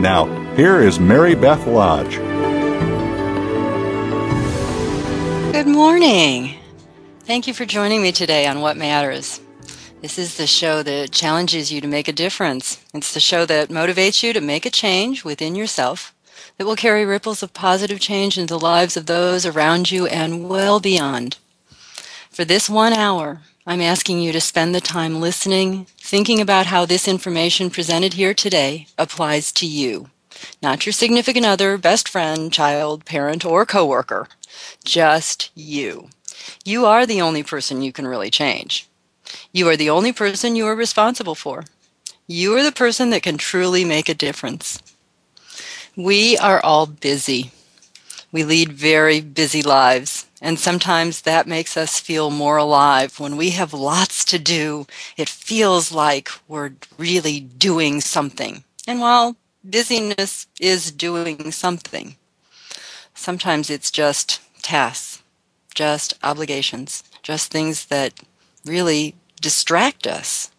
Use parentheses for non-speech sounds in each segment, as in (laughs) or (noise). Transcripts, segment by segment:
Now, here is Mary Beth Lodge. Good morning. Thank you for joining me today on What Matters. This is the show that challenges you to make a difference. It's the show that motivates you to make a change within yourself that will carry ripples of positive change into the lives of those around you and well beyond. For this one hour, I'm asking you to spend the time listening, thinking about how this information presented here today applies to you. Not your significant other, best friend, child, parent, or coworker. Just you. You are the only person you can really change. You are the only person you are responsible for. You are the person that can truly make a difference. We are all busy. We lead very busy lives. And sometimes that makes us feel more alive. When we have lots to do, it feels like we're really doing something. And while busyness is doing something, sometimes it's just tasks, just obligations, just things that really distract us.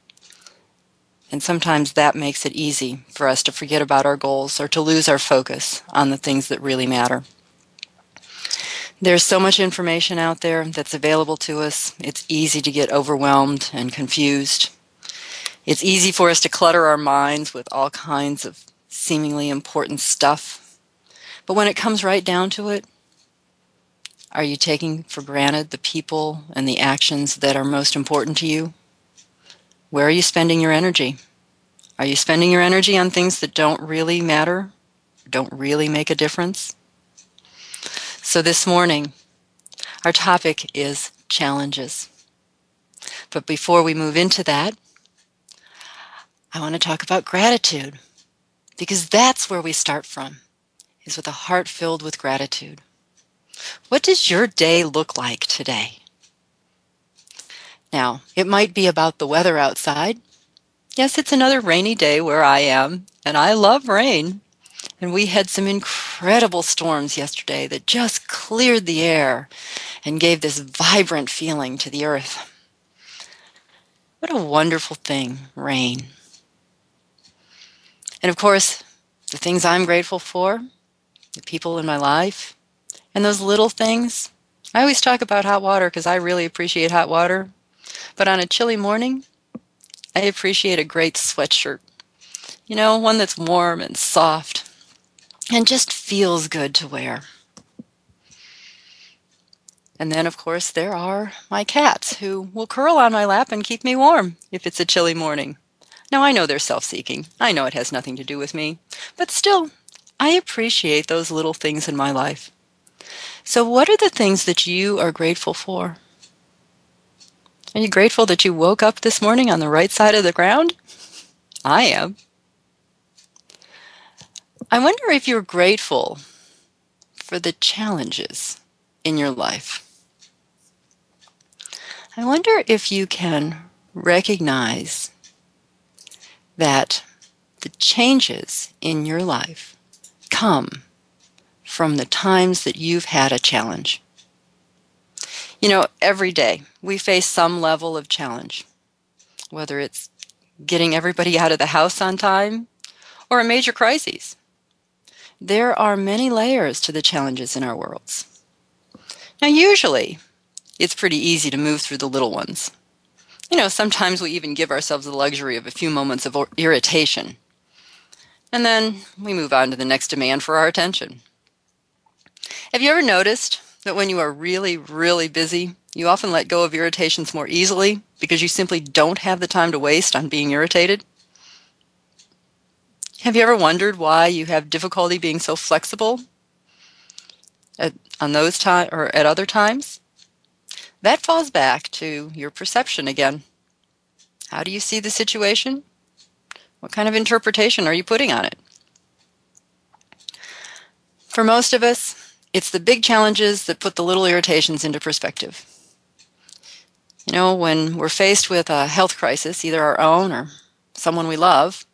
And sometimes that makes it easy for us to forget about our goals or to lose our focus on the things that really matter. There's so much information out there that's available to us. It's easy to get overwhelmed and confused. It's easy for us to clutter our minds with all kinds of seemingly important stuff. But when it comes right down to it, are you taking for granted the people and the actions that are most important to you? Where are you spending your energy? Are you spending your energy on things that don't really matter, don't really make a difference? So this morning, our topic is challenges. But before we move into that, I want to talk about gratitude because that's where we start from, is with a heart filled with gratitude. What does your day look like today? Now, it might be about the weather outside. Yes, it's another rainy day where I am, and I love rain. And we had some incredible storms yesterday that just cleared the air and gave this vibrant feeling to the earth. What a wonderful thing, rain. And of course, the things I'm grateful for, the people in my life, and those little things. I always talk about hot water because I really appreciate hot water. But on a chilly morning, I appreciate a great sweatshirt. You know, one that's warm and soft and just feels good to wear. And then, of course, there are my cats who will curl on my lap and keep me warm if it's a chilly morning. Now, I know they're self seeking. I know it has nothing to do with me. But still, I appreciate those little things in my life. So, what are the things that you are grateful for? Are you grateful that you woke up this morning on the right side of the ground? I am. I wonder if you're grateful for the challenges in your life. I wonder if you can recognize that the changes in your life come from the times that you've had a challenge. You know, every day we face some level of challenge, whether it's getting everybody out of the house on time or a major crisis there are many layers to the challenges in our worlds. Now, usually, it's pretty easy to move through the little ones. You know, sometimes we even give ourselves the luxury of a few moments of irritation. And then we move on to the next demand for our attention. Have you ever noticed that when you are really, really busy, you often let go of irritations more easily because you simply don't have the time to waste on being irritated? Have you ever wondered why you have difficulty being so flexible at, on those time or at other times? That falls back to your perception again. How do you see the situation? What kind of interpretation are you putting on it? For most of us, it's the big challenges that put the little irritations into perspective. You know, when we're faced with a health crisis, either our own or someone we love,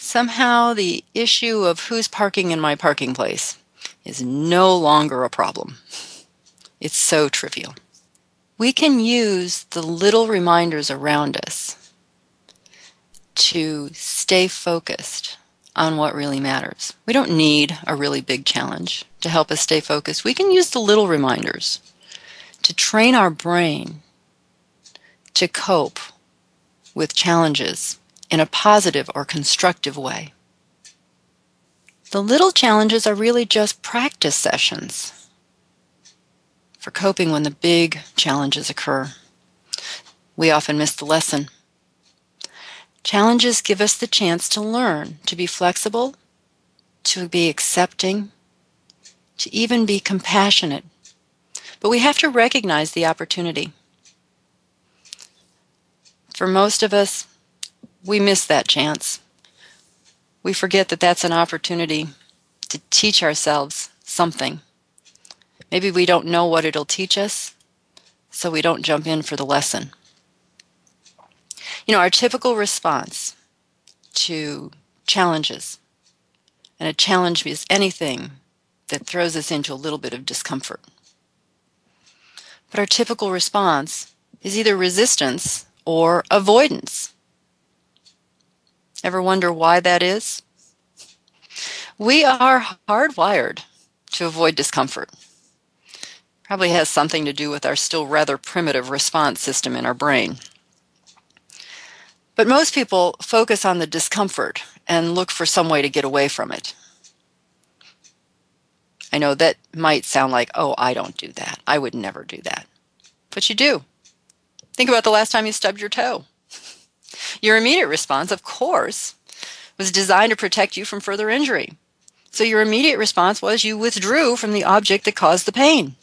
somehow the issue of who's parking in my parking place is no longer a problem. It's so trivial. We can use the little reminders around us to stay focused on what really matters. We don't need a really big challenge to help us stay focused. We can use the little reminders to train our brain to cope with challenges in a positive or constructive way. The little challenges are really just practice sessions for coping when the big challenges occur. We often miss the lesson. Challenges give us the chance to learn to be flexible, to be accepting, to even be compassionate. But we have to recognize the opportunity. For most of us, we miss that chance. We forget that that's an opportunity to teach ourselves something. Maybe we don't know what it'll teach us, so we don't jump in for the lesson. You know, our typical response to challenges, and a challenge is anything that throws us into a little bit of discomfort. But our typical response is either resistance or avoidance. Ever wonder why that is? We are hardwired to avoid discomfort. Probably has something to do with our still rather primitive response system in our brain. But most people focus on the discomfort and look for some way to get away from it. I know that might sound like, oh, I don't do that. I would never do that. But you do. Think about the last time you stubbed your toe. Your immediate response, of course, was designed to protect you from further injury. So your immediate response was you withdrew from the object that caused the pain.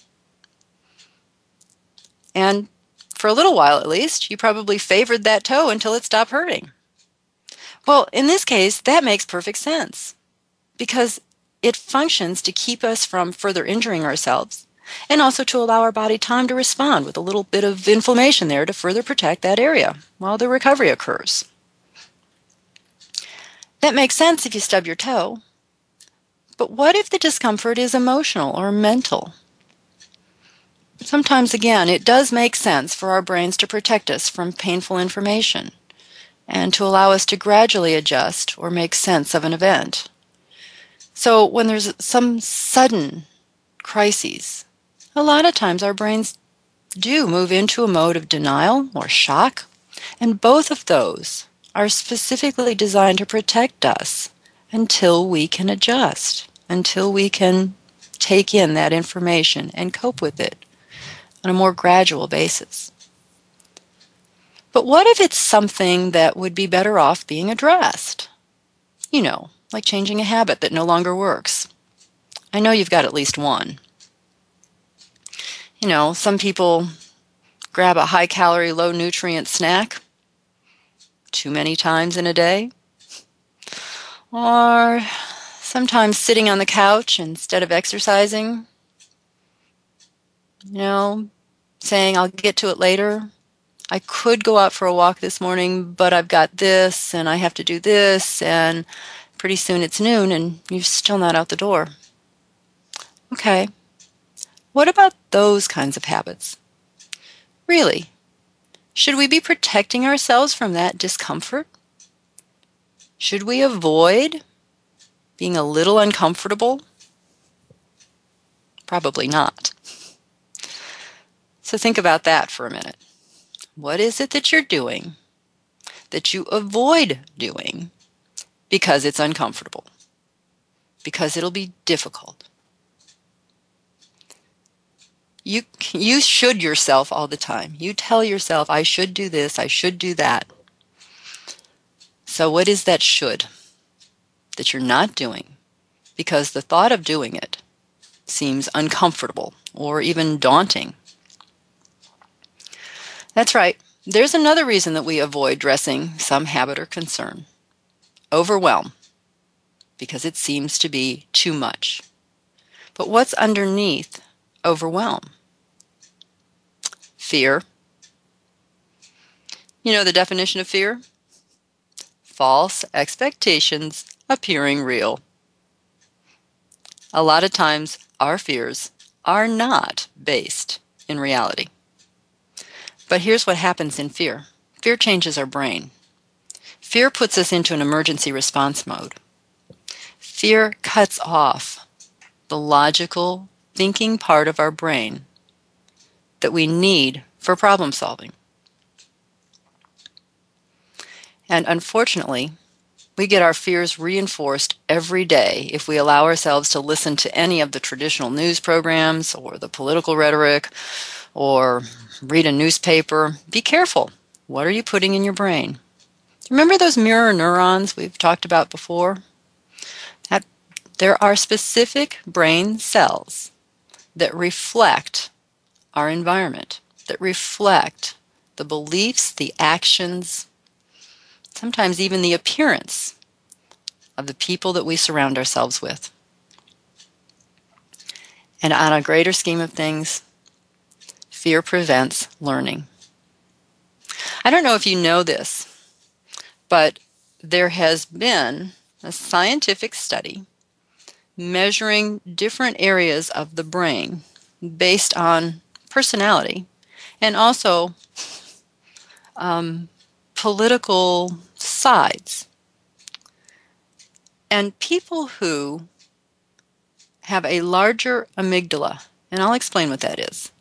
And for a little while at least, you probably favored that toe until it stopped hurting. Well, in this case, that makes perfect sense because it functions to keep us from further injuring ourselves and also to allow our body time to respond with a little bit of inflammation there to further protect that area while the recovery occurs. That makes sense if you stub your toe. But what if the discomfort is emotional or mental? Sometimes, again, it does make sense for our brains to protect us from painful information and to allow us to gradually adjust or make sense of an event. So, when there's some sudden crises, a lot of times our brains do move into a mode of denial or shock, and both of those are specifically designed to protect us until we can adjust, until we can take in that information and cope with it on a more gradual basis. But what if it's something that would be better off being addressed? You know, like changing a habit that no longer works. I know you've got at least one you know, some people grab a high calorie, low nutrient snack too many times in a day. Or sometimes sitting on the couch instead of exercising. You know, saying, I'll get to it later. I could go out for a walk this morning, but I've got this and I have to do this, and pretty soon it's noon and you're still not out the door. Okay, what about those kinds of habits? Really, should we be protecting ourselves from that discomfort? Should we avoid being a little uncomfortable? Probably not. So think about that for a minute. What is it that you're doing that you avoid doing because it's uncomfortable? Because it'll be difficult. You, you should yourself all the time. You tell yourself, I should do this, I should do that. So, what is that should that you're not doing? Because the thought of doing it seems uncomfortable or even daunting. That's right. There's another reason that we avoid dressing some habit or concern overwhelm, because it seems to be too much. But what's underneath overwhelm? Fear. You know the definition of fear? False expectations appearing real. A lot of times, our fears are not based in reality. But here's what happens in fear fear changes our brain. Fear puts us into an emergency response mode. Fear cuts off the logical thinking part of our brain that we need for problem solving. And unfortunately, we get our fears reinforced every day if we allow ourselves to listen to any of the traditional news programs or the political rhetoric or read a newspaper. Be careful. What are you putting in your brain? Remember those mirror neurons we've talked about before? That there are specific brain cells that reflect our environment, that reflect the beliefs, the actions, sometimes even the appearance of the people that we surround ourselves with. And on a greater scheme of things, fear prevents learning. I don't know if you know this, but there has been a scientific study measuring different areas of the brain based on personality and also um, political sides. And people who have a larger amygdala, and I'll explain what that is.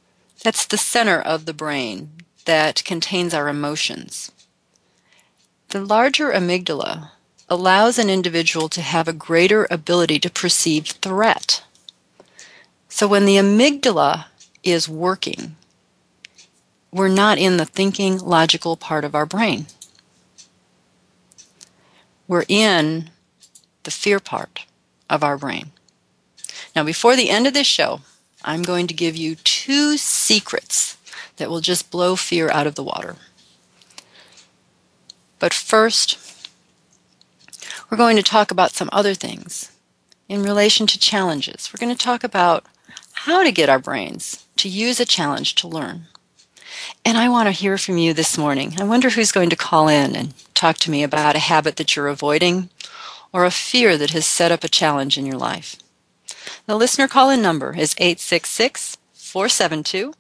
That's the center of the brain that contains our emotions. The larger amygdala allows an individual to have a greater ability to perceive threat. So when the amygdala is working, we're not in the thinking, logical part of our brain. We're in the fear part of our brain. Now, before the end of this show, I'm going to give you two secrets that will just blow fear out of the water. But first, we're going to talk about some other things in relation to challenges. We're going to talk about how to get our brains to use a challenge to learn. And I want to hear from you this morning. I wonder who's going to call in and talk to me about a habit that you're avoiding or a fear that has set up a challenge in your life. The listener call in number is 866 472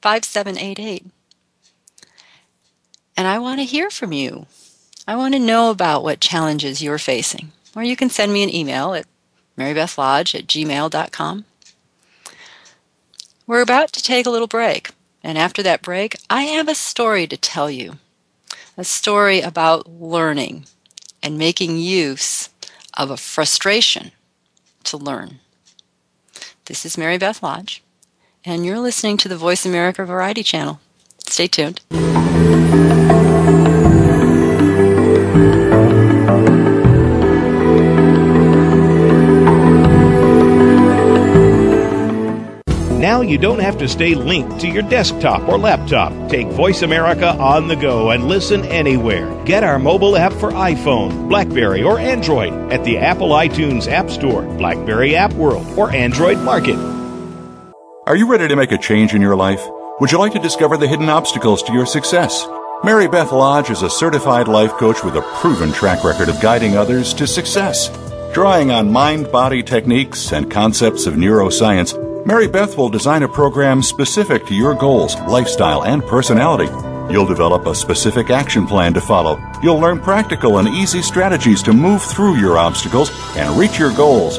5788. And I want to hear from you. I want to know about what challenges you're facing. Or you can send me an email at marybethlodge at gmail.com. We're about to take a little break. And after that break, I have a story to tell you. A story about learning and making use of a frustration to learn. This is Mary Beth Lodge, and you're listening to the Voice America Variety Channel. Stay tuned. You don't have to stay linked to your desktop or laptop. Take Voice America on the go and listen anywhere. Get our mobile app for iPhone, Blackberry, or Android at the Apple iTunes App Store, Blackberry App World, or Android Market. Are you ready to make a change in your life? Would you like to discover the hidden obstacles to your success? Mary Beth Lodge is a certified life coach with a proven track record of guiding others to success. Drawing on mind body techniques and concepts of neuroscience, Mary Beth will design a program specific to your goals, lifestyle, and personality. You'll develop a specific action plan to follow. You'll learn practical and easy strategies to move through your obstacles and reach your goals.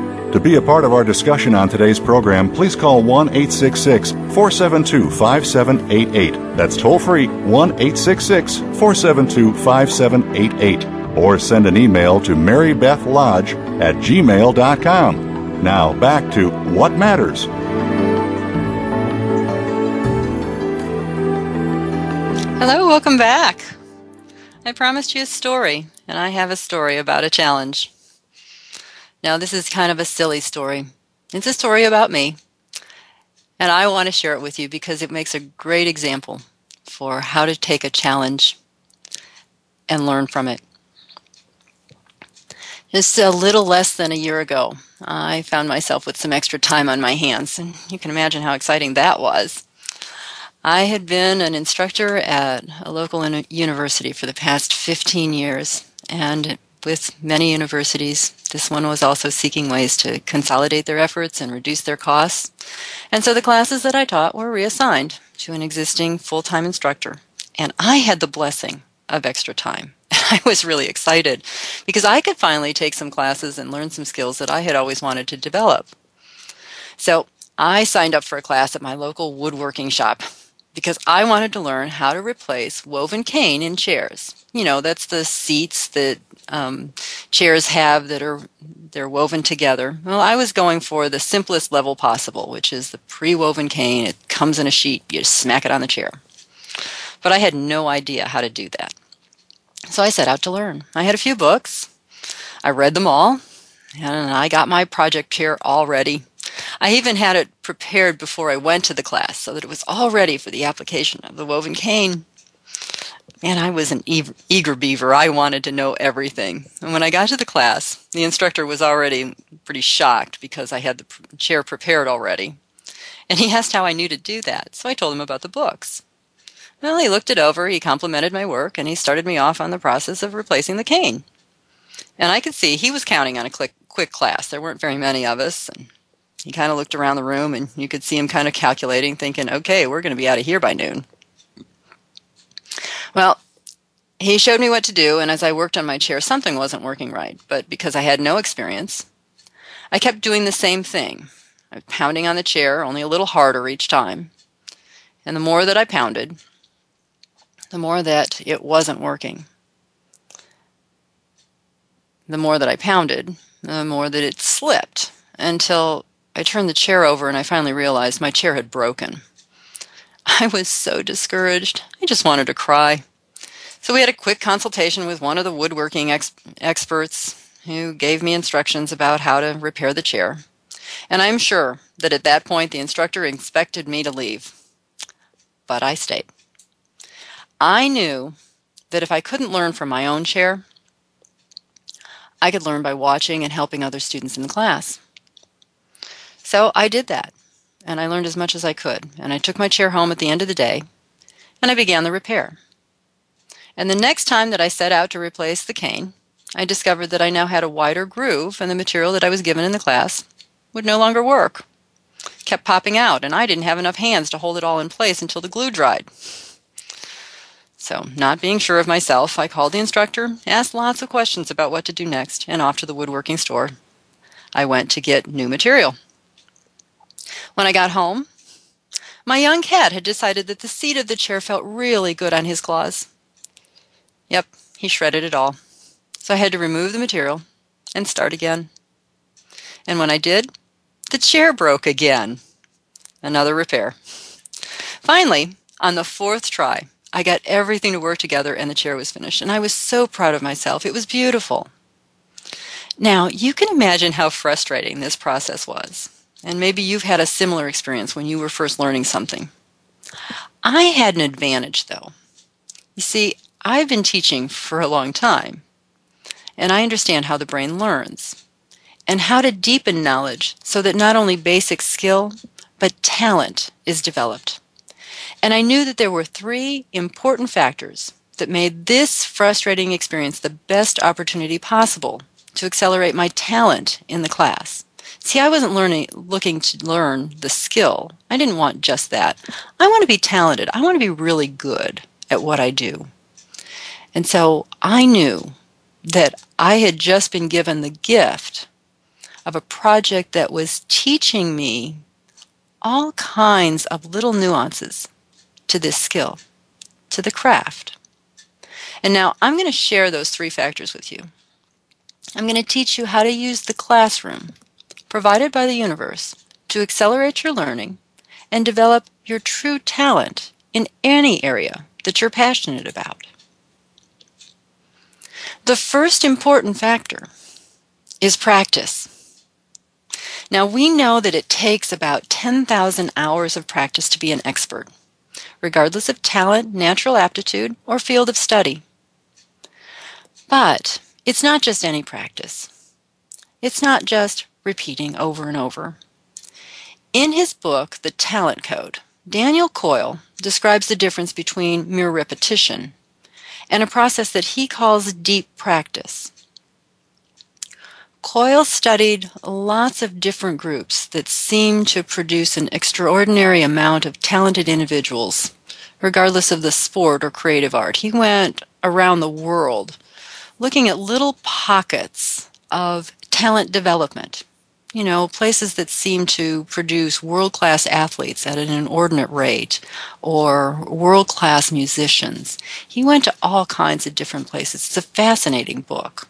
To be a part of our discussion on today's program, please call 1 866 472 5788. That's toll free 1 866 472 5788. Or send an email to marybethlodge at gmail.com. Now back to What Matters. Hello, welcome back. I promised you a story, and I have a story about a challenge. Now, this is kind of a silly story. It's a story about me. And I want to share it with you because it makes a great example for how to take a challenge and learn from it. Just a little less than a year ago, I found myself with some extra time on my hands, and you can imagine how exciting that was. I had been an instructor at a local university for the past 15 years, and with many universities. This one was also seeking ways to consolidate their efforts and reduce their costs. And so the classes that I taught were reassigned to an existing full time instructor. And I had the blessing of extra time. (laughs) I was really excited because I could finally take some classes and learn some skills that I had always wanted to develop. So I signed up for a class at my local woodworking shop because I wanted to learn how to replace woven cane in chairs. You know, that's the seats that um, chairs have that are they're woven together. Well, I was going for the simplest level possible, which is the pre-woven cane. It comes in a sheet. You just smack it on the chair. But I had no idea how to do that. So I set out to learn. I had a few books. I read them all, and I got my project chair all ready. I even had it prepared before I went to the class so that it was all ready for the application of the woven cane. Man, I was an eager beaver. I wanted to know everything. And when I got to the class, the instructor was already pretty shocked because I had the chair prepared already. And he asked how I knew to do that, so I told him about the books. Well, he looked it over, he complimented my work, and he started me off on the process of replacing the cane. And I could see he was counting on a quick, quick class. There weren't very many of us, and he kind of looked around the room, and you could see him kind of calculating, thinking, okay, we're going to be out of here by noon. Well, he showed me what to do, and as I worked on my chair, something wasn't working right. But because I had no experience, I kept doing the same thing. I was pounding on the chair, only a little harder each time. And the more that I pounded, the more that it wasn't working. The more that I pounded, the more that it slipped until I turned the chair over and I finally realized my chair had broken. I was so discouraged. I just wanted to cry. So we had a quick consultation with one of the woodworking ex- experts who gave me instructions about how to repair the chair. And I'm sure that at that point the instructor expected me to leave. But I stayed. I knew that if I couldn't learn from my own chair, I could learn by watching and helping other students in the class. So I did that and I learned as much as I could. And I took my chair home at the end of the day, and I began the repair. And the next time that I set out to replace the cane, I discovered that I now had a wider groove, and the material that I was given in the class would no longer work. It kept popping out, and I didn't have enough hands to hold it all in place until the glue dried. So, not being sure of myself, I called the instructor, asked lots of questions about what to do next, and off to the woodworking store. I went to get new material. When I got home, my young cat had decided that the seat of the chair felt really good on his claws. Yep, he shredded it all. So I had to remove the material and start again And when I did, the chair broke again. Another repair. Finally, on the fourth try, I got everything to work together and the chair was finished. And I was so proud of myself. It was beautiful. Now, you can imagine how frustrating this process was. And maybe you've had a similar experience when you were first learning something. I had an advantage, though. You see, I've been teaching for a long time, and I understand how the brain learns and how to deepen knowledge so that not only basic skill, but talent is developed. And I knew that there were three important factors that made this frustrating experience the best opportunity possible to accelerate my talent in the class. See, I wasn't learning, looking to learn the skill. I didn't want just that. I want to be talented. I want to be really good at what I do. And so I knew that I had just been given the gift of a project that was teaching me all kinds of little nuances to this skill, to the craft. And now I'm going to share those three factors with you. I'm going to teach you how to use the classroom provided by the universe to accelerate your learning and develop your true talent in any area that you're passionate about. The first important factor is practice. Now, we know that it takes about 10,000 hours of practice to be an expert regardless of talent, natural aptitude, or field of study. But it's not just any practice. It's not just repeating over and over. In his book, The Talent Code, Daniel Coyle describes the difference between mere repetition and a process that he calls deep practice. Coyle studied lots of different groups that seemed to produce an extraordinary amount of talented individuals, regardless of the sport or creative art. He went around the world looking at little pockets of talent development. You know, places that seem to produce world class athletes at an inordinate rate or world class musicians. He went to all kinds of different places. It's a fascinating book.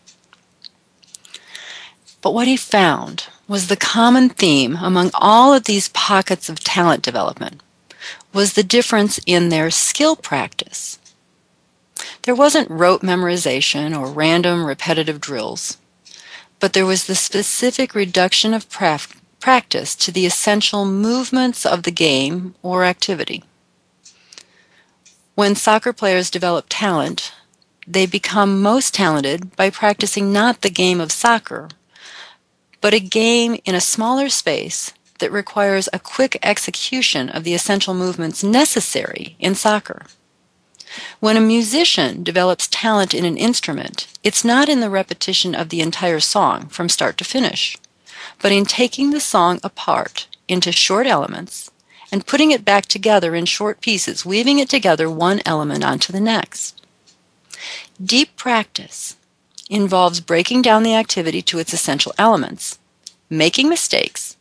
But what he found was the common theme among all of these pockets of talent development was the difference in their skill practice. There wasn't rote memorization or random repetitive drills, but there was the specific reduction of practice to the essential movements of the game or activity. When soccer players develop talent, they become most talented by practicing not the game of soccer, but a game in a smaller space that requires a quick execution of the essential movements necessary in soccer. When a musician develops talent in an instrument, it's not in the repetition of the entire song from start to finish, but in taking the song apart into short elements and putting it back together in short pieces, weaving it together one element onto the next. Deep practice involves breaking down the activity to its essential elements, making mistakes,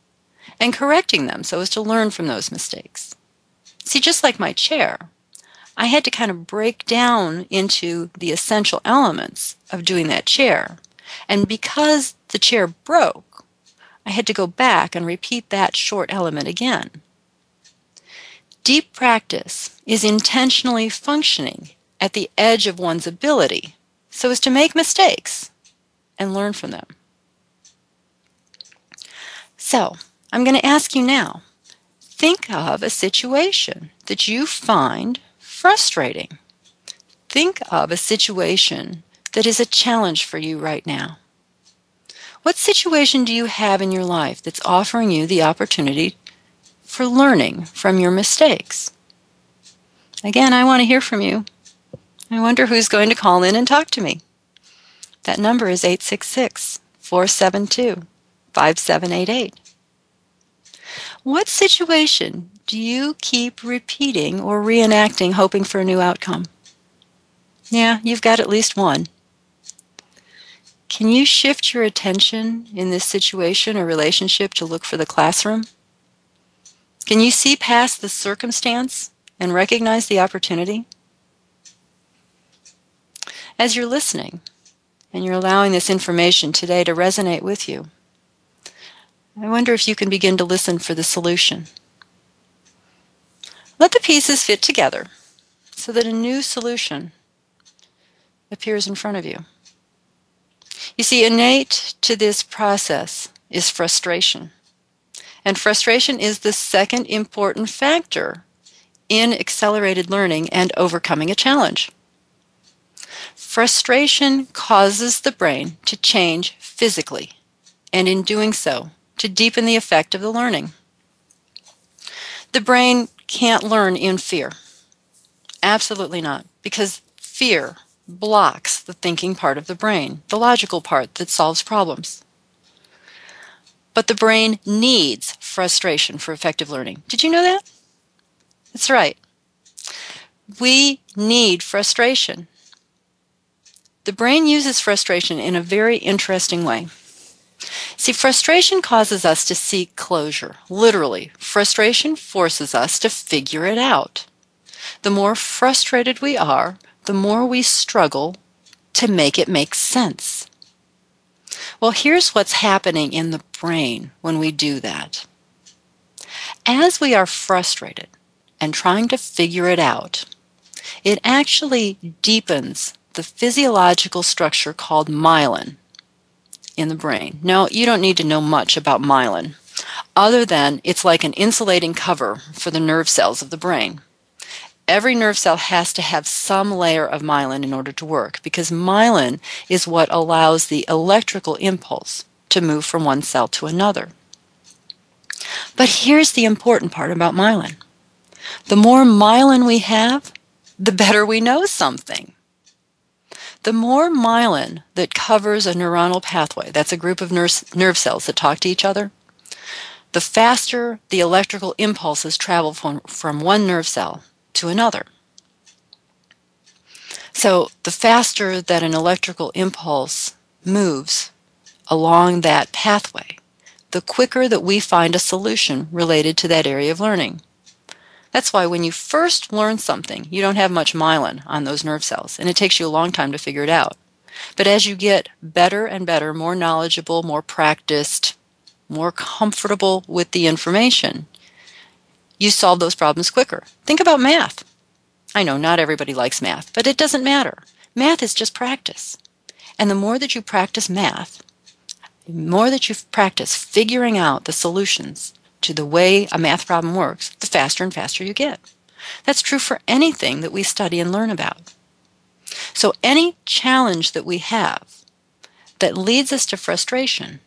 and correcting them so as to learn from those mistakes. See, just like my chair, I had to kind of break down into the essential elements of doing that chair. And because the chair broke, I had to go back and repeat that short element again. Deep practice is intentionally functioning at the edge of one's ability so as to make mistakes and learn from them. So, I'm going to ask you now think of a situation that you find frustrating. Think of a situation that is a challenge for you right now. What situation do you have in your life that's offering you the opportunity for learning from your mistakes? Again, I want to hear from you. I wonder who's going to call in and talk to me. That number is 866 472 5788. What situation do you keep repeating or reenacting, hoping for a new outcome? Yeah, you've got at least one. Can you shift your attention in this situation or relationship to look for the classroom? Can you see past the circumstance and recognize the opportunity? As you're listening and you're allowing this information today to resonate with you, I wonder if you can begin to listen for the solution. Let the pieces fit together so that a new solution appears in front of you. You see, innate to this process is frustration. And frustration is the second important factor in accelerated learning and overcoming a challenge. Frustration causes the brain to change physically, and in doing so, to deepen the effect of the learning. The brain can't learn in fear. Absolutely not, because fear blocks the thinking part of the brain, the logical part that solves problems. But the brain needs frustration for effective learning. Did you know that? That's right. We need frustration. The brain uses frustration in a very interesting way. See, frustration causes us to seek closure. Literally, frustration forces us to figure it out. The more frustrated we are, the more we struggle to make it make sense. Well, here's what's happening in the brain when we do that. As we are frustrated and trying to figure it out, it actually deepens the physiological structure called myelin in the brain. Now, you don't need to know much about myelin, other than it's like an insulating cover for the nerve cells of the brain. Every nerve cell has to have some layer of myelin in order to work because myelin is what allows the electrical impulse to move from one cell to another. But here's the important part about myelin the more myelin we have, the better we know something. The more myelin that covers a neuronal pathway, that's a group of nerve cells that talk to each other, the faster the electrical impulses travel from, from one nerve cell to another. So the faster that an electrical impulse moves along that pathway, the quicker that we find a solution related to that area of learning. That's why when you first learn something, you don't have much myelin on those nerve cells, and it takes you a long time to figure it out. But as you get better and better, more knowledgeable, more practiced, more comfortable with the information, you solve those problems quicker. Think about math. I know not everybody likes math, but it doesn't matter. Math is just practice. And the more that you practice math, the more that you practice figuring out the solutions to the way a math problem works, the faster and faster you get. That's true for anything that we study and learn about. So, any challenge that we have that leads us to frustration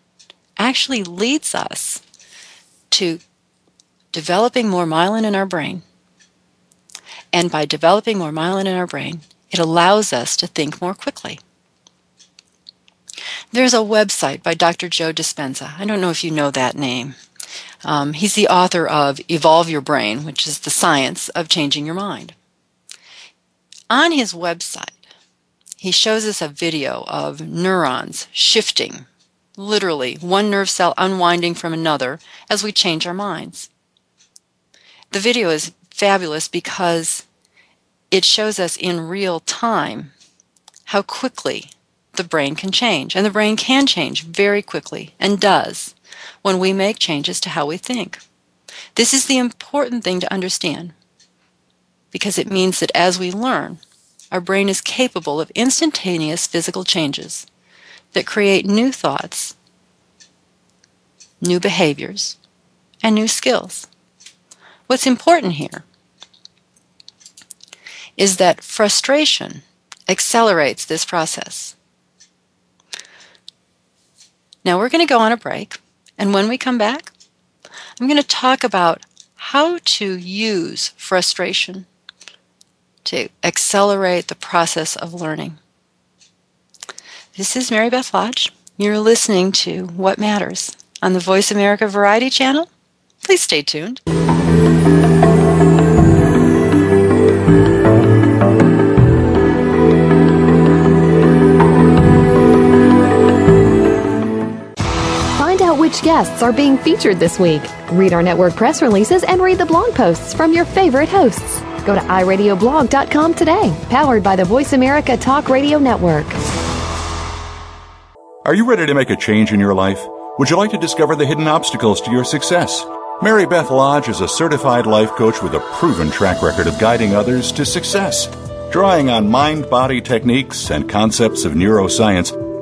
actually leads us to developing more myelin in our brain. And by developing more myelin in our brain, it allows us to think more quickly. There's a website by Dr. Joe Dispenza. I don't know if you know that name. Um, he's the author of Evolve Your Brain, which is the science of changing your mind. On his website, he shows us a video of neurons shifting, literally one nerve cell unwinding from another as we change our minds. The video is fabulous because it shows us in real time how quickly the brain can change. And the brain can change very quickly and does when we make changes to how we think. This is the important thing to understand because it means that as we learn, our brain is capable of instantaneous physical changes that create new thoughts, new behaviors, and new skills. What's important here is that frustration accelerates this process. Now we're going to go on a break. And when we come back, I'm going to talk about how to use frustration to accelerate the process of learning. This is Mary Beth Lodge. You're listening to What Matters on the Voice America Variety Channel. Please stay tuned. Which guests are being featured this week. Read our network press releases and read the blog posts from your favorite hosts. Go to iradioblog.com today, powered by the Voice America Talk Radio Network. Are you ready to make a change in your life? Would you like to discover the hidden obstacles to your success? Mary Beth Lodge is a certified life coach with a proven track record of guiding others to success. Drawing on mind body techniques and concepts of neuroscience,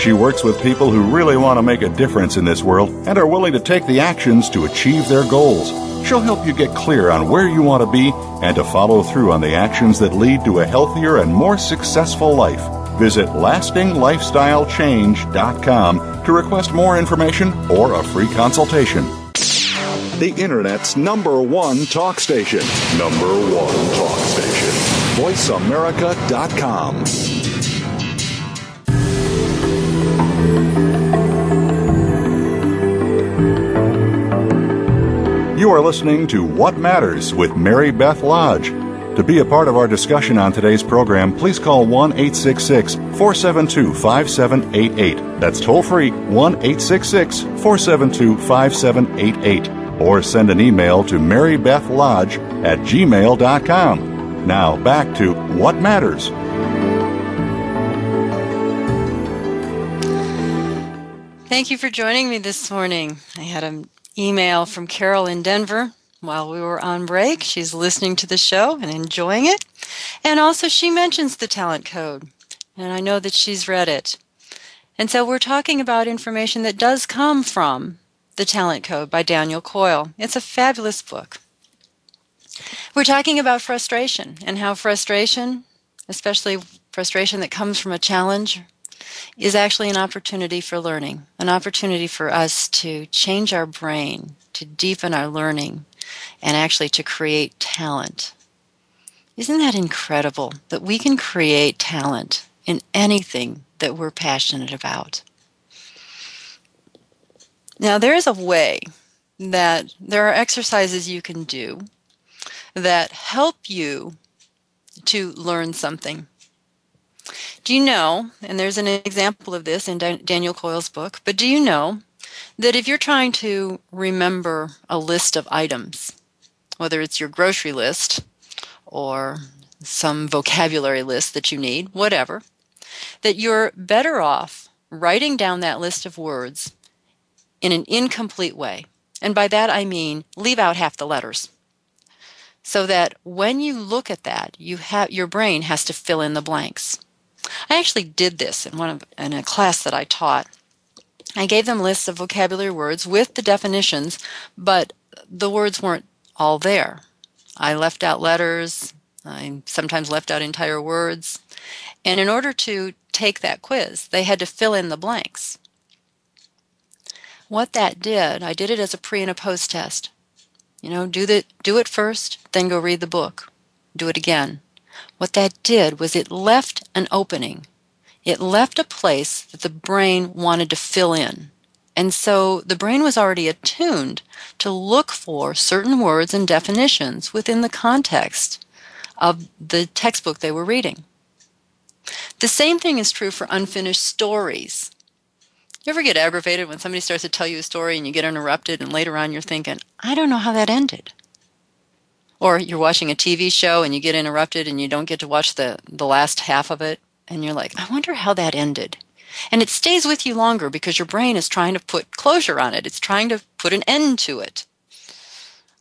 She works with people who really want to make a difference in this world and are willing to take the actions to achieve their goals. She'll help you get clear on where you want to be and to follow through on the actions that lead to a healthier and more successful life. Visit lastinglifestylechange.com to request more information or a free consultation. The Internet's number one talk station. Number one talk station. VoiceAmerica.com. You are listening to What Matters with Mary Beth Lodge. To be a part of our discussion on today's program, please call 1 866 472 5788. That's toll free 1 866 472 5788. Or send an email to marybethlodge at gmail.com. Now back to What Matters. Thank you for joining me this morning. I had an email from Carol in Denver while we were on break. She's listening to the show and enjoying it. And also, she mentions the talent code, and I know that she's read it. And so, we're talking about information that does come from The Talent Code by Daniel Coyle. It's a fabulous book. We're talking about frustration and how frustration, especially frustration that comes from a challenge, is actually an opportunity for learning, an opportunity for us to change our brain, to deepen our learning, and actually to create talent. Isn't that incredible that we can create talent in anything that we're passionate about? Now, there is a way that there are exercises you can do that help you to learn something. Do you know, and there's an example of this in Daniel Coyle's book, but do you know that if you're trying to remember a list of items, whether it's your grocery list or some vocabulary list that you need, whatever, that you're better off writing down that list of words in an incomplete way. And by that I mean leave out half the letters. So that when you look at that, you have your brain has to fill in the blanks. I actually did this in one of in a class that I taught I gave them lists of vocabulary words with the definitions, but the words weren't all there. I left out letters. I sometimes left out entire words. And in order to take that quiz, they had to fill in the blanks. What that did, I did it as a pre and a post test. You know, do the do it first, then go read the book. Do it again. What that did was it left an opening it left a place that the brain wanted to fill in. And so the brain was already attuned to look for certain words and definitions within the context of the textbook they were reading. The same thing is true for unfinished stories. You ever get aggravated when somebody starts to tell you a story and you get interrupted, and later on you're thinking, I don't know how that ended? Or you're watching a TV show and you get interrupted and you don't get to watch the, the last half of it and you're like, I wonder how that ended. And it stays with you longer because your brain is trying to put closure on it. It's trying to put an end to it.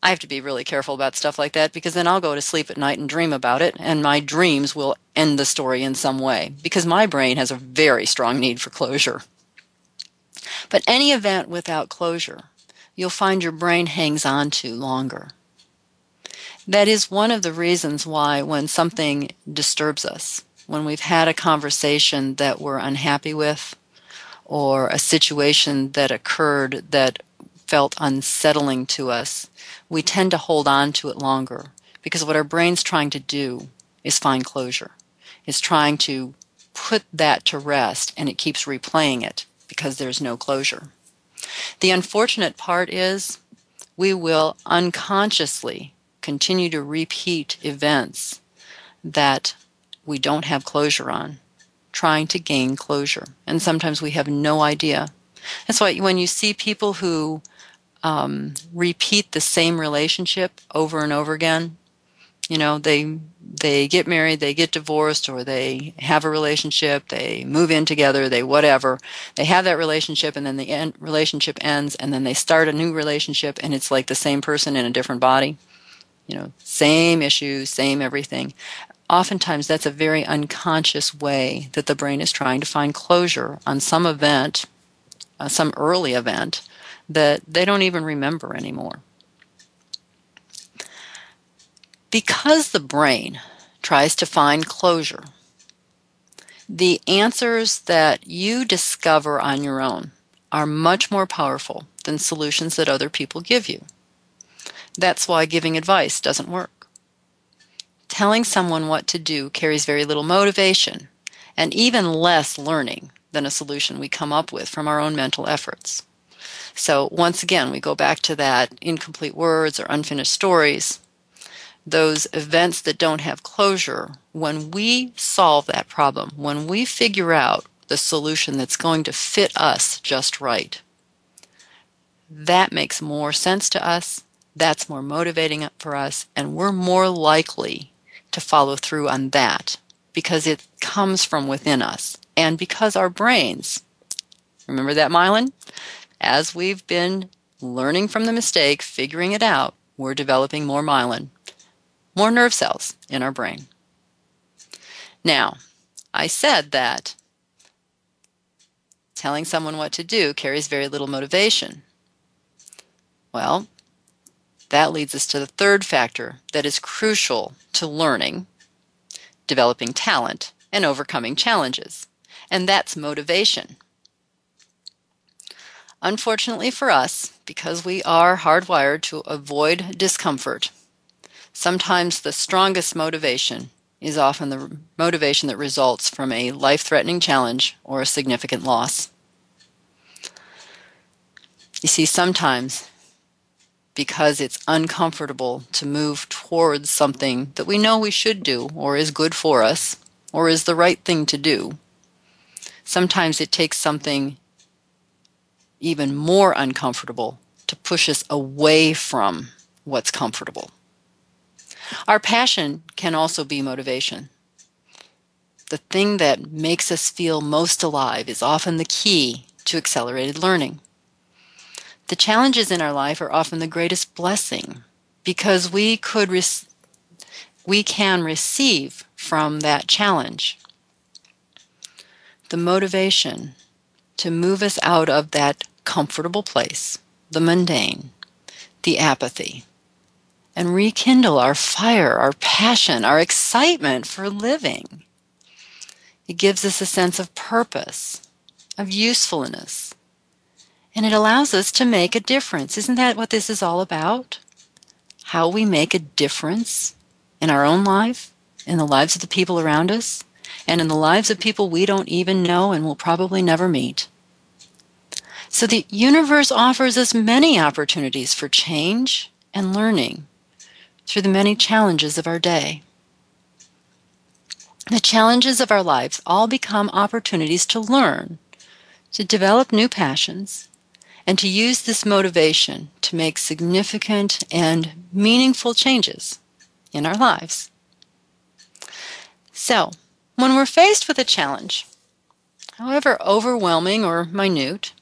I have to be really careful about stuff like that because then I'll go to sleep at night and dream about it, and my dreams will end the story in some way because my brain has a very strong need for closure. But any event without closure, you'll find your brain hangs on to longer. That is one of the reasons why when something disturbs us, when we've had a conversation that we're unhappy with or a situation that occurred that felt unsettling to us, we tend to hold on to it longer because what our brain's trying to do is find closure. It's trying to put that to rest and it keeps replaying it because there's no closure. The unfortunate part is we will unconsciously continue to repeat events that we don't have closure on, trying to gain closure. And sometimes we have no idea. That's why when you see people who um, repeat the same relationship over and over again, you know, they they get married, they get divorced, or they have a relationship, they move in together, they whatever. They have that relationship, and then the end, relationship ends, and then they start a new relationship, and it's like the same person in a different body. You know, same issues, same everything. Oftentimes, that's a very unconscious way that the brain is trying to find closure on some event, uh, some early event that they don't even remember anymore. Because the brain tries to find closure, the answers that you discover on your own are much more powerful than solutions that other people give you. That's why giving advice doesn't work. Telling someone what to do carries very little motivation and even less learning than a solution we come up with from our own mental efforts. So, once again, we go back to that incomplete words or unfinished stories those events that don't have closure, when we solve that problem, when we figure out the solution that's going to fit us just right, that makes more sense to us. That's more motivating for us. And we're more likely to follow through on that because it comes from within us. And because our brains, remember that, Myelin? As we've been learning from the mistake, figuring it out, we're developing more myelin more nerve cells in our brain. Now, I said that telling someone what to do carries very little motivation. Well, that leads us to the third factor that is crucial to learning, developing talent, and overcoming challenges, and that's motivation. Unfortunately for us, because we are hardwired to avoid discomfort, Sometimes the strongest motivation is often the motivation that results from a life threatening challenge or a significant loss. You see, sometimes because it's uncomfortable to move towards something that we know we should do or is good for us or is the right thing to do, sometimes it takes something even more uncomfortable to push us away from what's comfortable. Our passion can also be motivation. The thing that makes us feel most alive is often the key to accelerated learning. The challenges in our life are often the greatest blessing because we could re- we can receive from that challenge the motivation to move us out of that comfortable place, the mundane, the apathy, and rekindle our fire, our passion, our excitement for living. It gives us a sense of purpose, of usefulness, and it allows us to make a difference. Isn't that what this is all about? How we make a difference in our own life, in the lives of the people around us, and in the lives of people we don't even know and will probably never meet. So the universe offers us many opportunities for change and learning through the many challenges of our day. The challenges of our lives all become opportunities to learn, to develop new passions, and to use this motivation to make significant and meaningful changes in our lives. So, when we're faced with a challenge, however overwhelming or minute,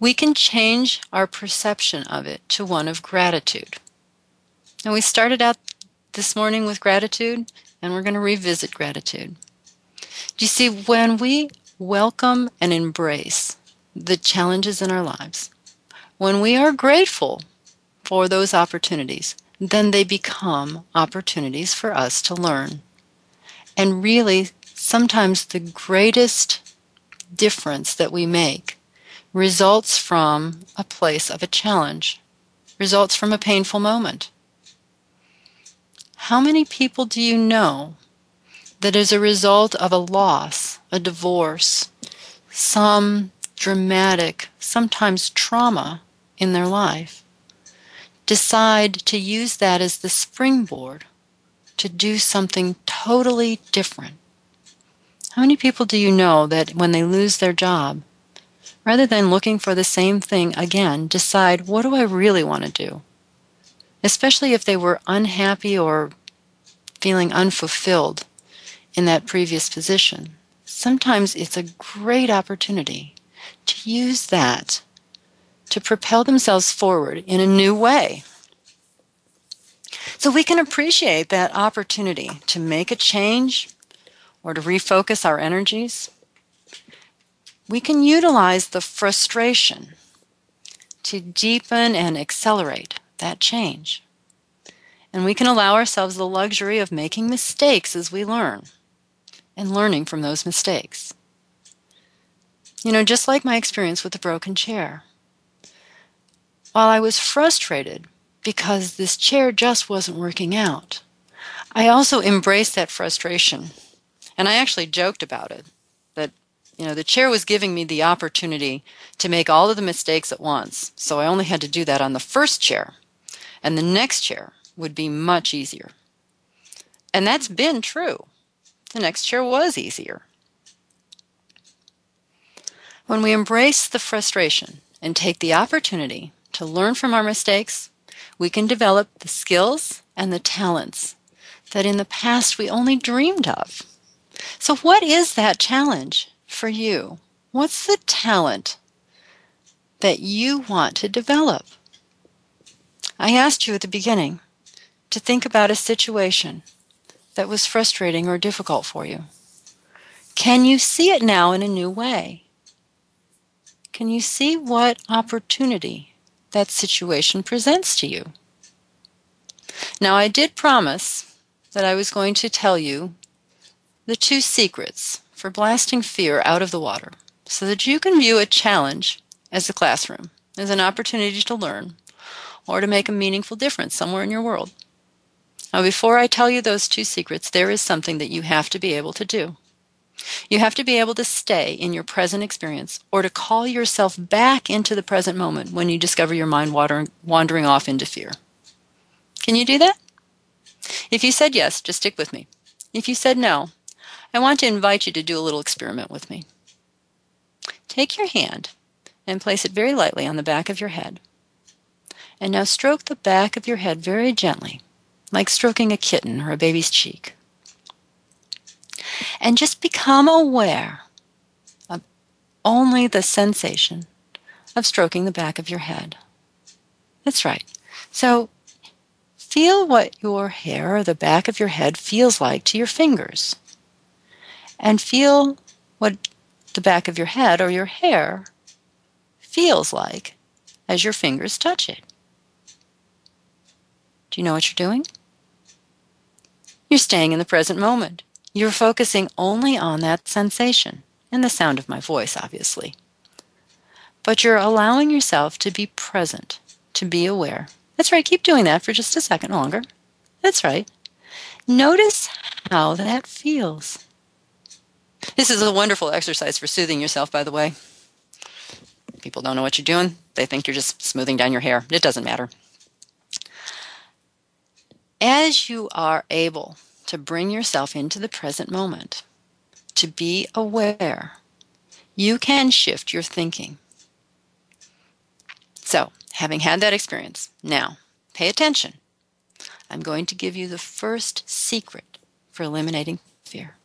we can change our perception of it to one of gratitude. And we started out this morning with gratitude, and we're going to revisit gratitude. Do you see, when we welcome and embrace the challenges in our lives, when we are grateful for those opportunities, then they become opportunities for us to learn. And really, sometimes the greatest difference that we make results from a place of a challenge, results from a painful moment. How many people do you know that as a result of a loss, a divorce, some dramatic, sometimes trauma in their life, decide to use that as the springboard to do something totally different. How many people do you know that when they lose their job, rather than looking for the same thing again, decide, what do I really want to do? Especially if they were unhappy or feeling unfulfilled in that previous position. Sometimes it's a great opportunity to use that to propel themselves forward in a new way. So we can appreciate that opportunity to make a change or to refocus our energies. We can utilize the frustration to deepen and accelerate that change. And we can allow ourselves the luxury of making mistakes as we learn and learning from those mistakes. You know, just like my experience with the broken chair. While I was frustrated because this chair just wasn't working out, I also embraced that frustration. And I actually joked about it that, you know, the chair was giving me the opportunity to make all of the mistakes at once. So I only had to do that on the first chair. And the next chair would be much easier. And that's been true. The next chair was easier. When we embrace the frustration and take the opportunity to learn from our mistakes, we can develop the skills and the talents that in the past we only dreamed of. So, what is that challenge for you? What's the talent that you want to develop? I asked you at the beginning to think about a situation that was frustrating or difficult for you. Can you see it now in a new way? Can you see what opportunity that situation presents to you? Now, I did promise that I was going to tell you the two secrets for blasting fear out of the water so that you can view a challenge as a classroom, as an opportunity to learn, or to make a meaningful difference somewhere in your world. Now, before I tell you those two secrets, there is something that you have to be able to do. You have to be able to stay in your present experience or to call yourself back into the present moment when you discover your mind wandering off into fear. Can you do that? If you said yes, just stick with me. If you said no, I want to invite you to do a little experiment with me. Take your hand and place it very lightly on the back of your head. And now stroke the back of your head very gently like stroking a kitten or a baby's cheek. And just become aware of only the sensation of stroking the back of your head. That's right. So feel what your hair or the back of your head feels like to your fingers. And feel what the back of your head or your hair feels like as your fingers touch it. Do you know what you're doing? You're staying in the present moment. You're focusing only on that sensation and the sound of my voice, obviously. But you're allowing yourself to be present, to be aware. That's right, keep doing that for just a second longer. That's right. Notice how that feels. This is a wonderful exercise for soothing yourself, by the way. People don't know what you're doing, they think you're just smoothing down your hair. It doesn't matter as you are able to bring yourself into the present moment, to be aware, you can shift your thinking. So, having had that experience, now pay attention. I'm going to give you the first secret for eliminating fear.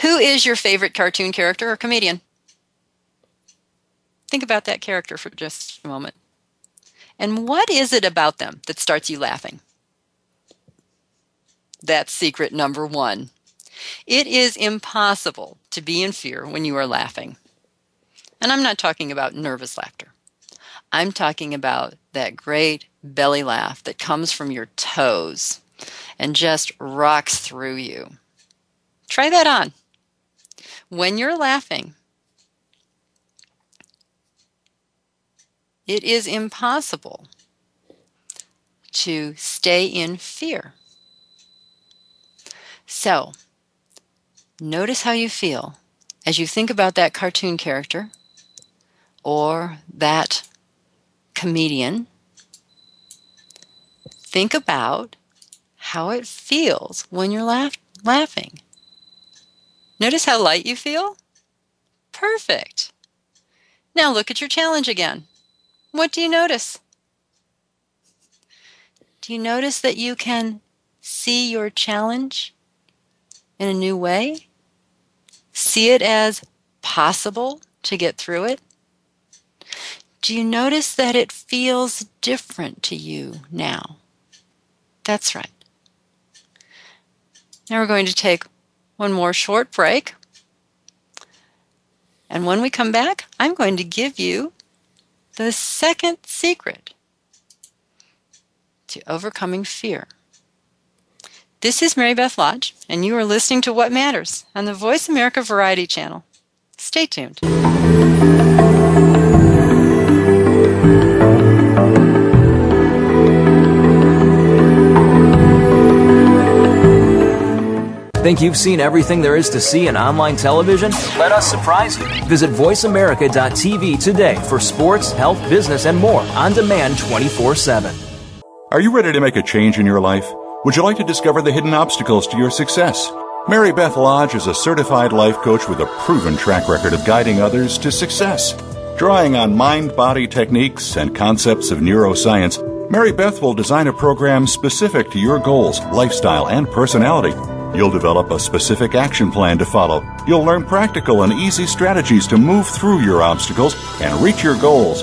Who is your favorite cartoon character or comedian? Think about that character for just a moment. And what is it about them that starts you laughing? That's secret number one. It is impossible to be in fear when you are laughing. And I'm not talking about nervous laughter. I'm talking about that great belly laugh that comes from your toes and just rocks through you. Try that on. When you're laughing, It is impossible to stay in fear. So, notice how you feel as you think about that cartoon character or that comedian, think about how it feels when you're laugh- laughing. Notice how light you feel? Perfect. Now look at your challenge again. What do you notice? Do you notice that you can see your challenge in a new way? See it as possible to get through it? Do you notice that it feels different to you now? That's right. Now we're going to take one more short break. And when we come back, I'm going to give you the second secret to overcoming fear. This is Mary Beth Lodge, and you are listening to What Matters on the Voice America Variety Channel. Stay tuned. Think you've seen everything there is to see in online television? Let us surprise you. Visit VoiceAmerica.tv today for sports, health, business, and more on demand 24 7. Are you ready to make a change in your life? Would you like to discover the hidden obstacles to your success? Mary Beth Lodge is a certified life coach with a proven track record of guiding others to success. Drawing on mind body techniques and concepts of neuroscience, Mary Beth will design a program specific to your goals, lifestyle, and personality. You'll develop a specific action plan to follow. You'll learn practical and easy strategies to move through your obstacles and reach your goals.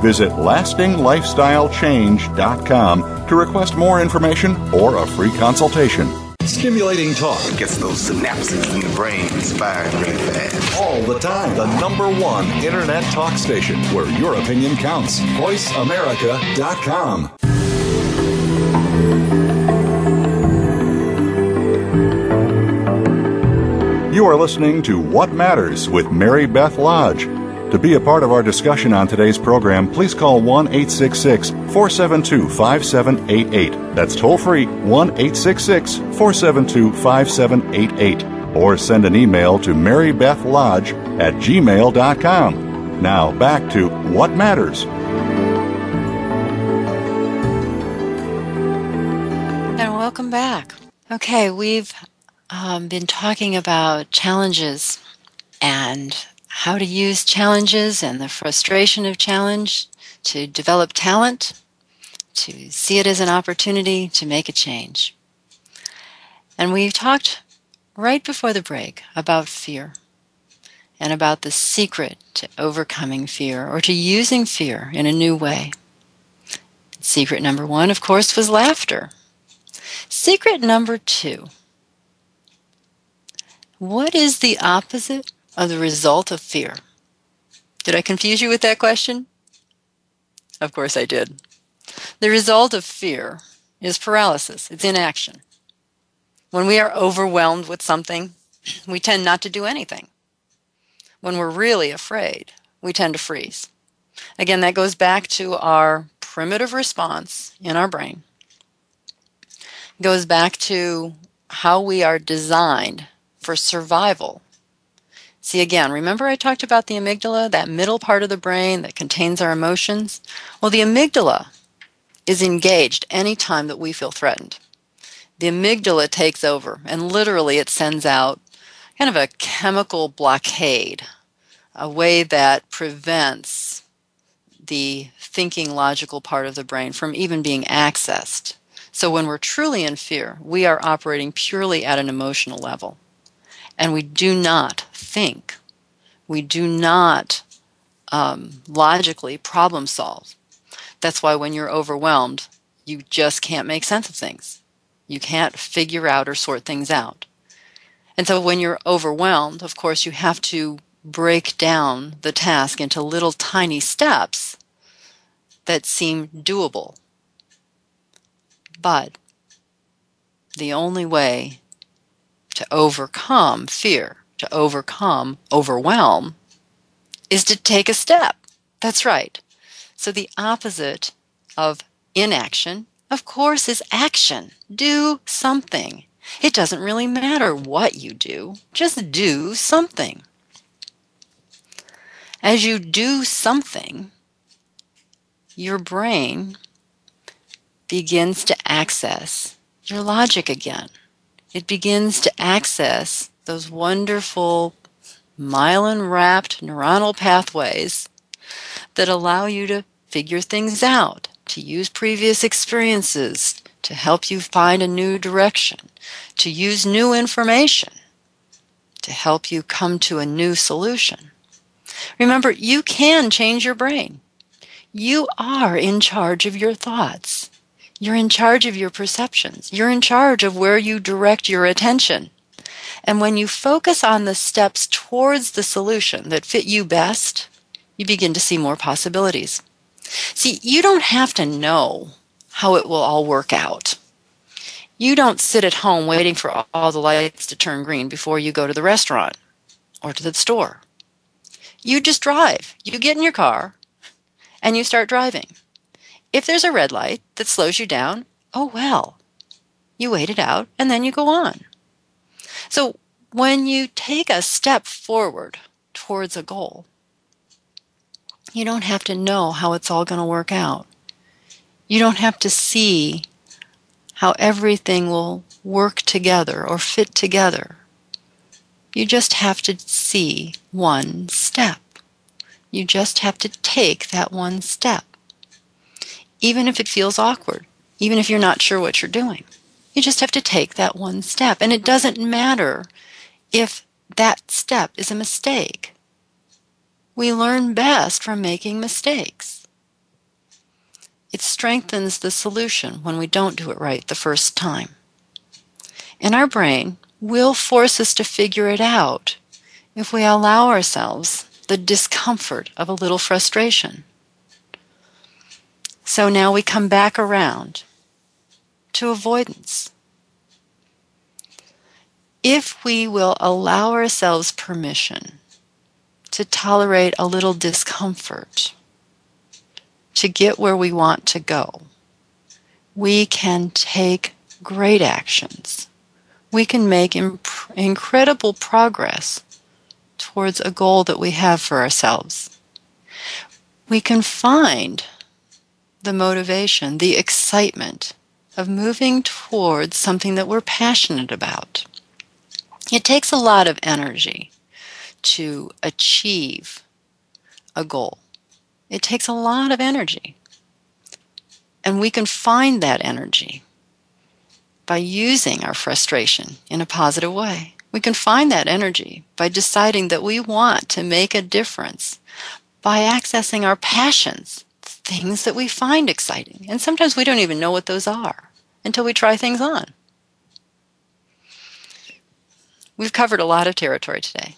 Visit lastinglifestylechange.com to request more information or a free consultation. Stimulating talk. It gets those synapses in the brain firing really fast. All the time. The number one internet talk station where your opinion counts. VoiceAmerica.com. You are listening to What Matters with Mary Beth Lodge. To be a part of our discussion on today's program, please call 1 866 472 5788. That's toll free 1 866 472 5788. Or send an email to marybethlodge at gmail.com. Now back to What Matters. And welcome back. Okay, we've um, been talking about challenges and how to use challenges and the frustration of challenge to develop talent, to see it as an opportunity to make a change. And we talked right before the break about fear and about the secret to overcoming fear or to using fear in a new way. Secret number one, of course, was laughter. Secret number two what is the opposite of the result of fear? Did I confuse you with that question? Of course I did. The result of fear is paralysis, it's inaction. When we are overwhelmed with something, we tend not to do anything. When we're really afraid, we tend to freeze. Again, that goes back to our primitive response in our brain. It goes back to how we are designed for survival. See again, remember I talked about the amygdala, that middle part of the brain that contains our emotions? Well, the amygdala is engaged anytime that we feel threatened. The amygdala takes over and literally it sends out kind of a chemical blockade, a way that prevents the thinking logical part of the brain from even being accessed. So when we're truly in fear, we are operating purely at an emotional level and we do not think, we do not um, logically problem solve. That's why when you're overwhelmed, you just can't make sense of things. You can't figure out or sort things out. And so when you're overwhelmed, of course, you have to break down the task into little tiny steps that seem doable. But the only way to overcome fear, to overcome overwhelm, is to take a step. That's right. So the opposite of inaction, of course, is action. Do something. It doesn't really matter what you do, just do something. As you do something, your brain begins to access your logic again. It begins to access those wonderful myelin wrapped neuronal pathways that allow you to figure things out, to use previous experiences to help you find a new direction, to use new information to help you come to a new solution. Remember, you can change your brain. You are in charge of your thoughts. You're in charge of your perceptions. You're in charge of where you direct your attention. And when you focus on the steps towards the solution that fit you best, you begin to see more possibilities. See, you don't have to know how it will all work out. You don't sit at home waiting for all the lights to turn green before you go to the restaurant or to the store. You just drive. You get in your car and you start driving. If there's a red light that slows you down, oh well. You wait it out and then you go on. So when you take a step forward towards a goal, you don't have to know how it's all going to work out. You don't have to see how everything will work together or fit together. You just have to see one step. You just have to take that one step. Even if it feels awkward, even if you're not sure what you're doing, you just have to take that one step. And it doesn't matter if that step is a mistake. We learn best from making mistakes. It strengthens the solution when we don't do it right the first time. And our brain will force us to figure it out if we allow ourselves the discomfort of a little frustration. So now we come back around to avoidance. If we will allow ourselves permission to tolerate a little discomfort, to get where we want to go, we can take great actions. We can make imp- incredible progress towards a goal that we have for ourselves. We can find the motivation, the excitement of moving towards something that we're passionate about. It takes a lot of energy to achieve a goal. It takes a lot of energy. And we can find that energy by using our frustration in a positive way. We can find that energy by deciding that we want to make a difference by accessing our passions, things that we find exciting. And sometimes we don't even know what those are until we try things on. We've covered a lot of territory today.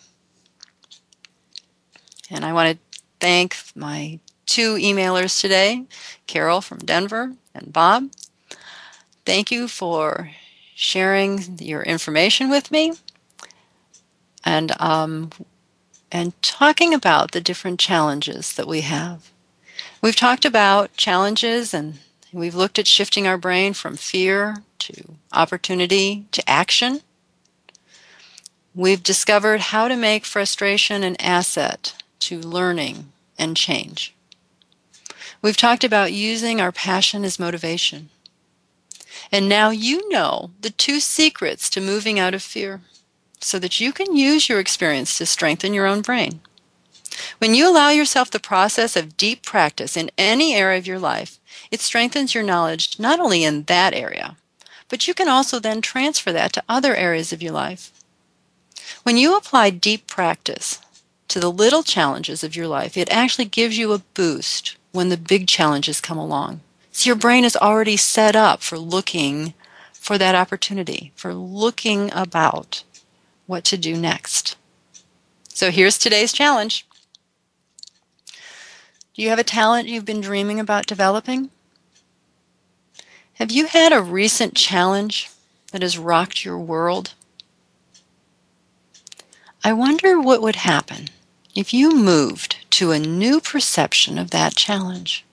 And I want to thank my two emailers today, Carol from Denver and Bob. Thank you for sharing your information with me and um, and talking about the different challenges that we have. We've talked about challenges and we've looked at shifting our brain from fear to opportunity to action. We've discovered how to make frustration an asset to learning and change. We've talked about using our passion as motivation. And now you know the two secrets to moving out of fear so that you can use your experience to strengthen your own brain. When you allow yourself the process of deep practice in any area of your life, it strengthens your knowledge not only in that area, but you can also then transfer that to other areas of your life. When you apply deep practice to the little challenges of your life, it actually gives you a boost when the big challenges come along. So your brain is already set up for looking for that opportunity, for looking about what to do next. So here's today's challenge. Do you have a talent you've been dreaming about developing? Have you had a recent challenge that has rocked your world? I wonder what would happen if you moved to a new perception of that challenge.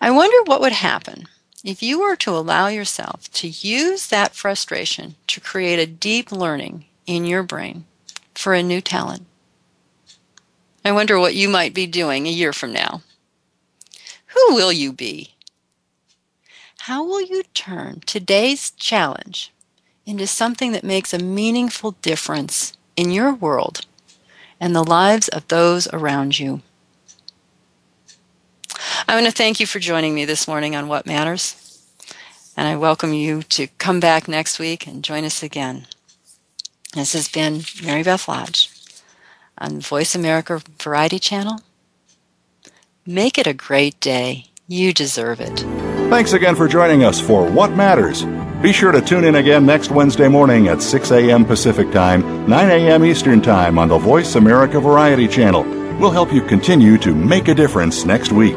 I wonder what would happen if you were to allow yourself to use that frustration to create a deep learning in your brain for a new talent. I wonder what you might be doing a year from now. Who will you be? How will you turn today's challenge into something that makes a meaningful difference in your world and the lives of those around you? I want to thank you for joining me this morning on What Matters. And I welcome you to come back next week and join us again. This has been Mary Beth Lodge on Voice America Variety Channel. Make it a great day. You deserve it. Thanks again for joining us for What Matters. Be sure to tune in again next Wednesday morning at 6 a.m. Pacific Time, 9 a.m. Eastern Time on the Voice America Variety Channel. We'll help you continue to make a difference next week.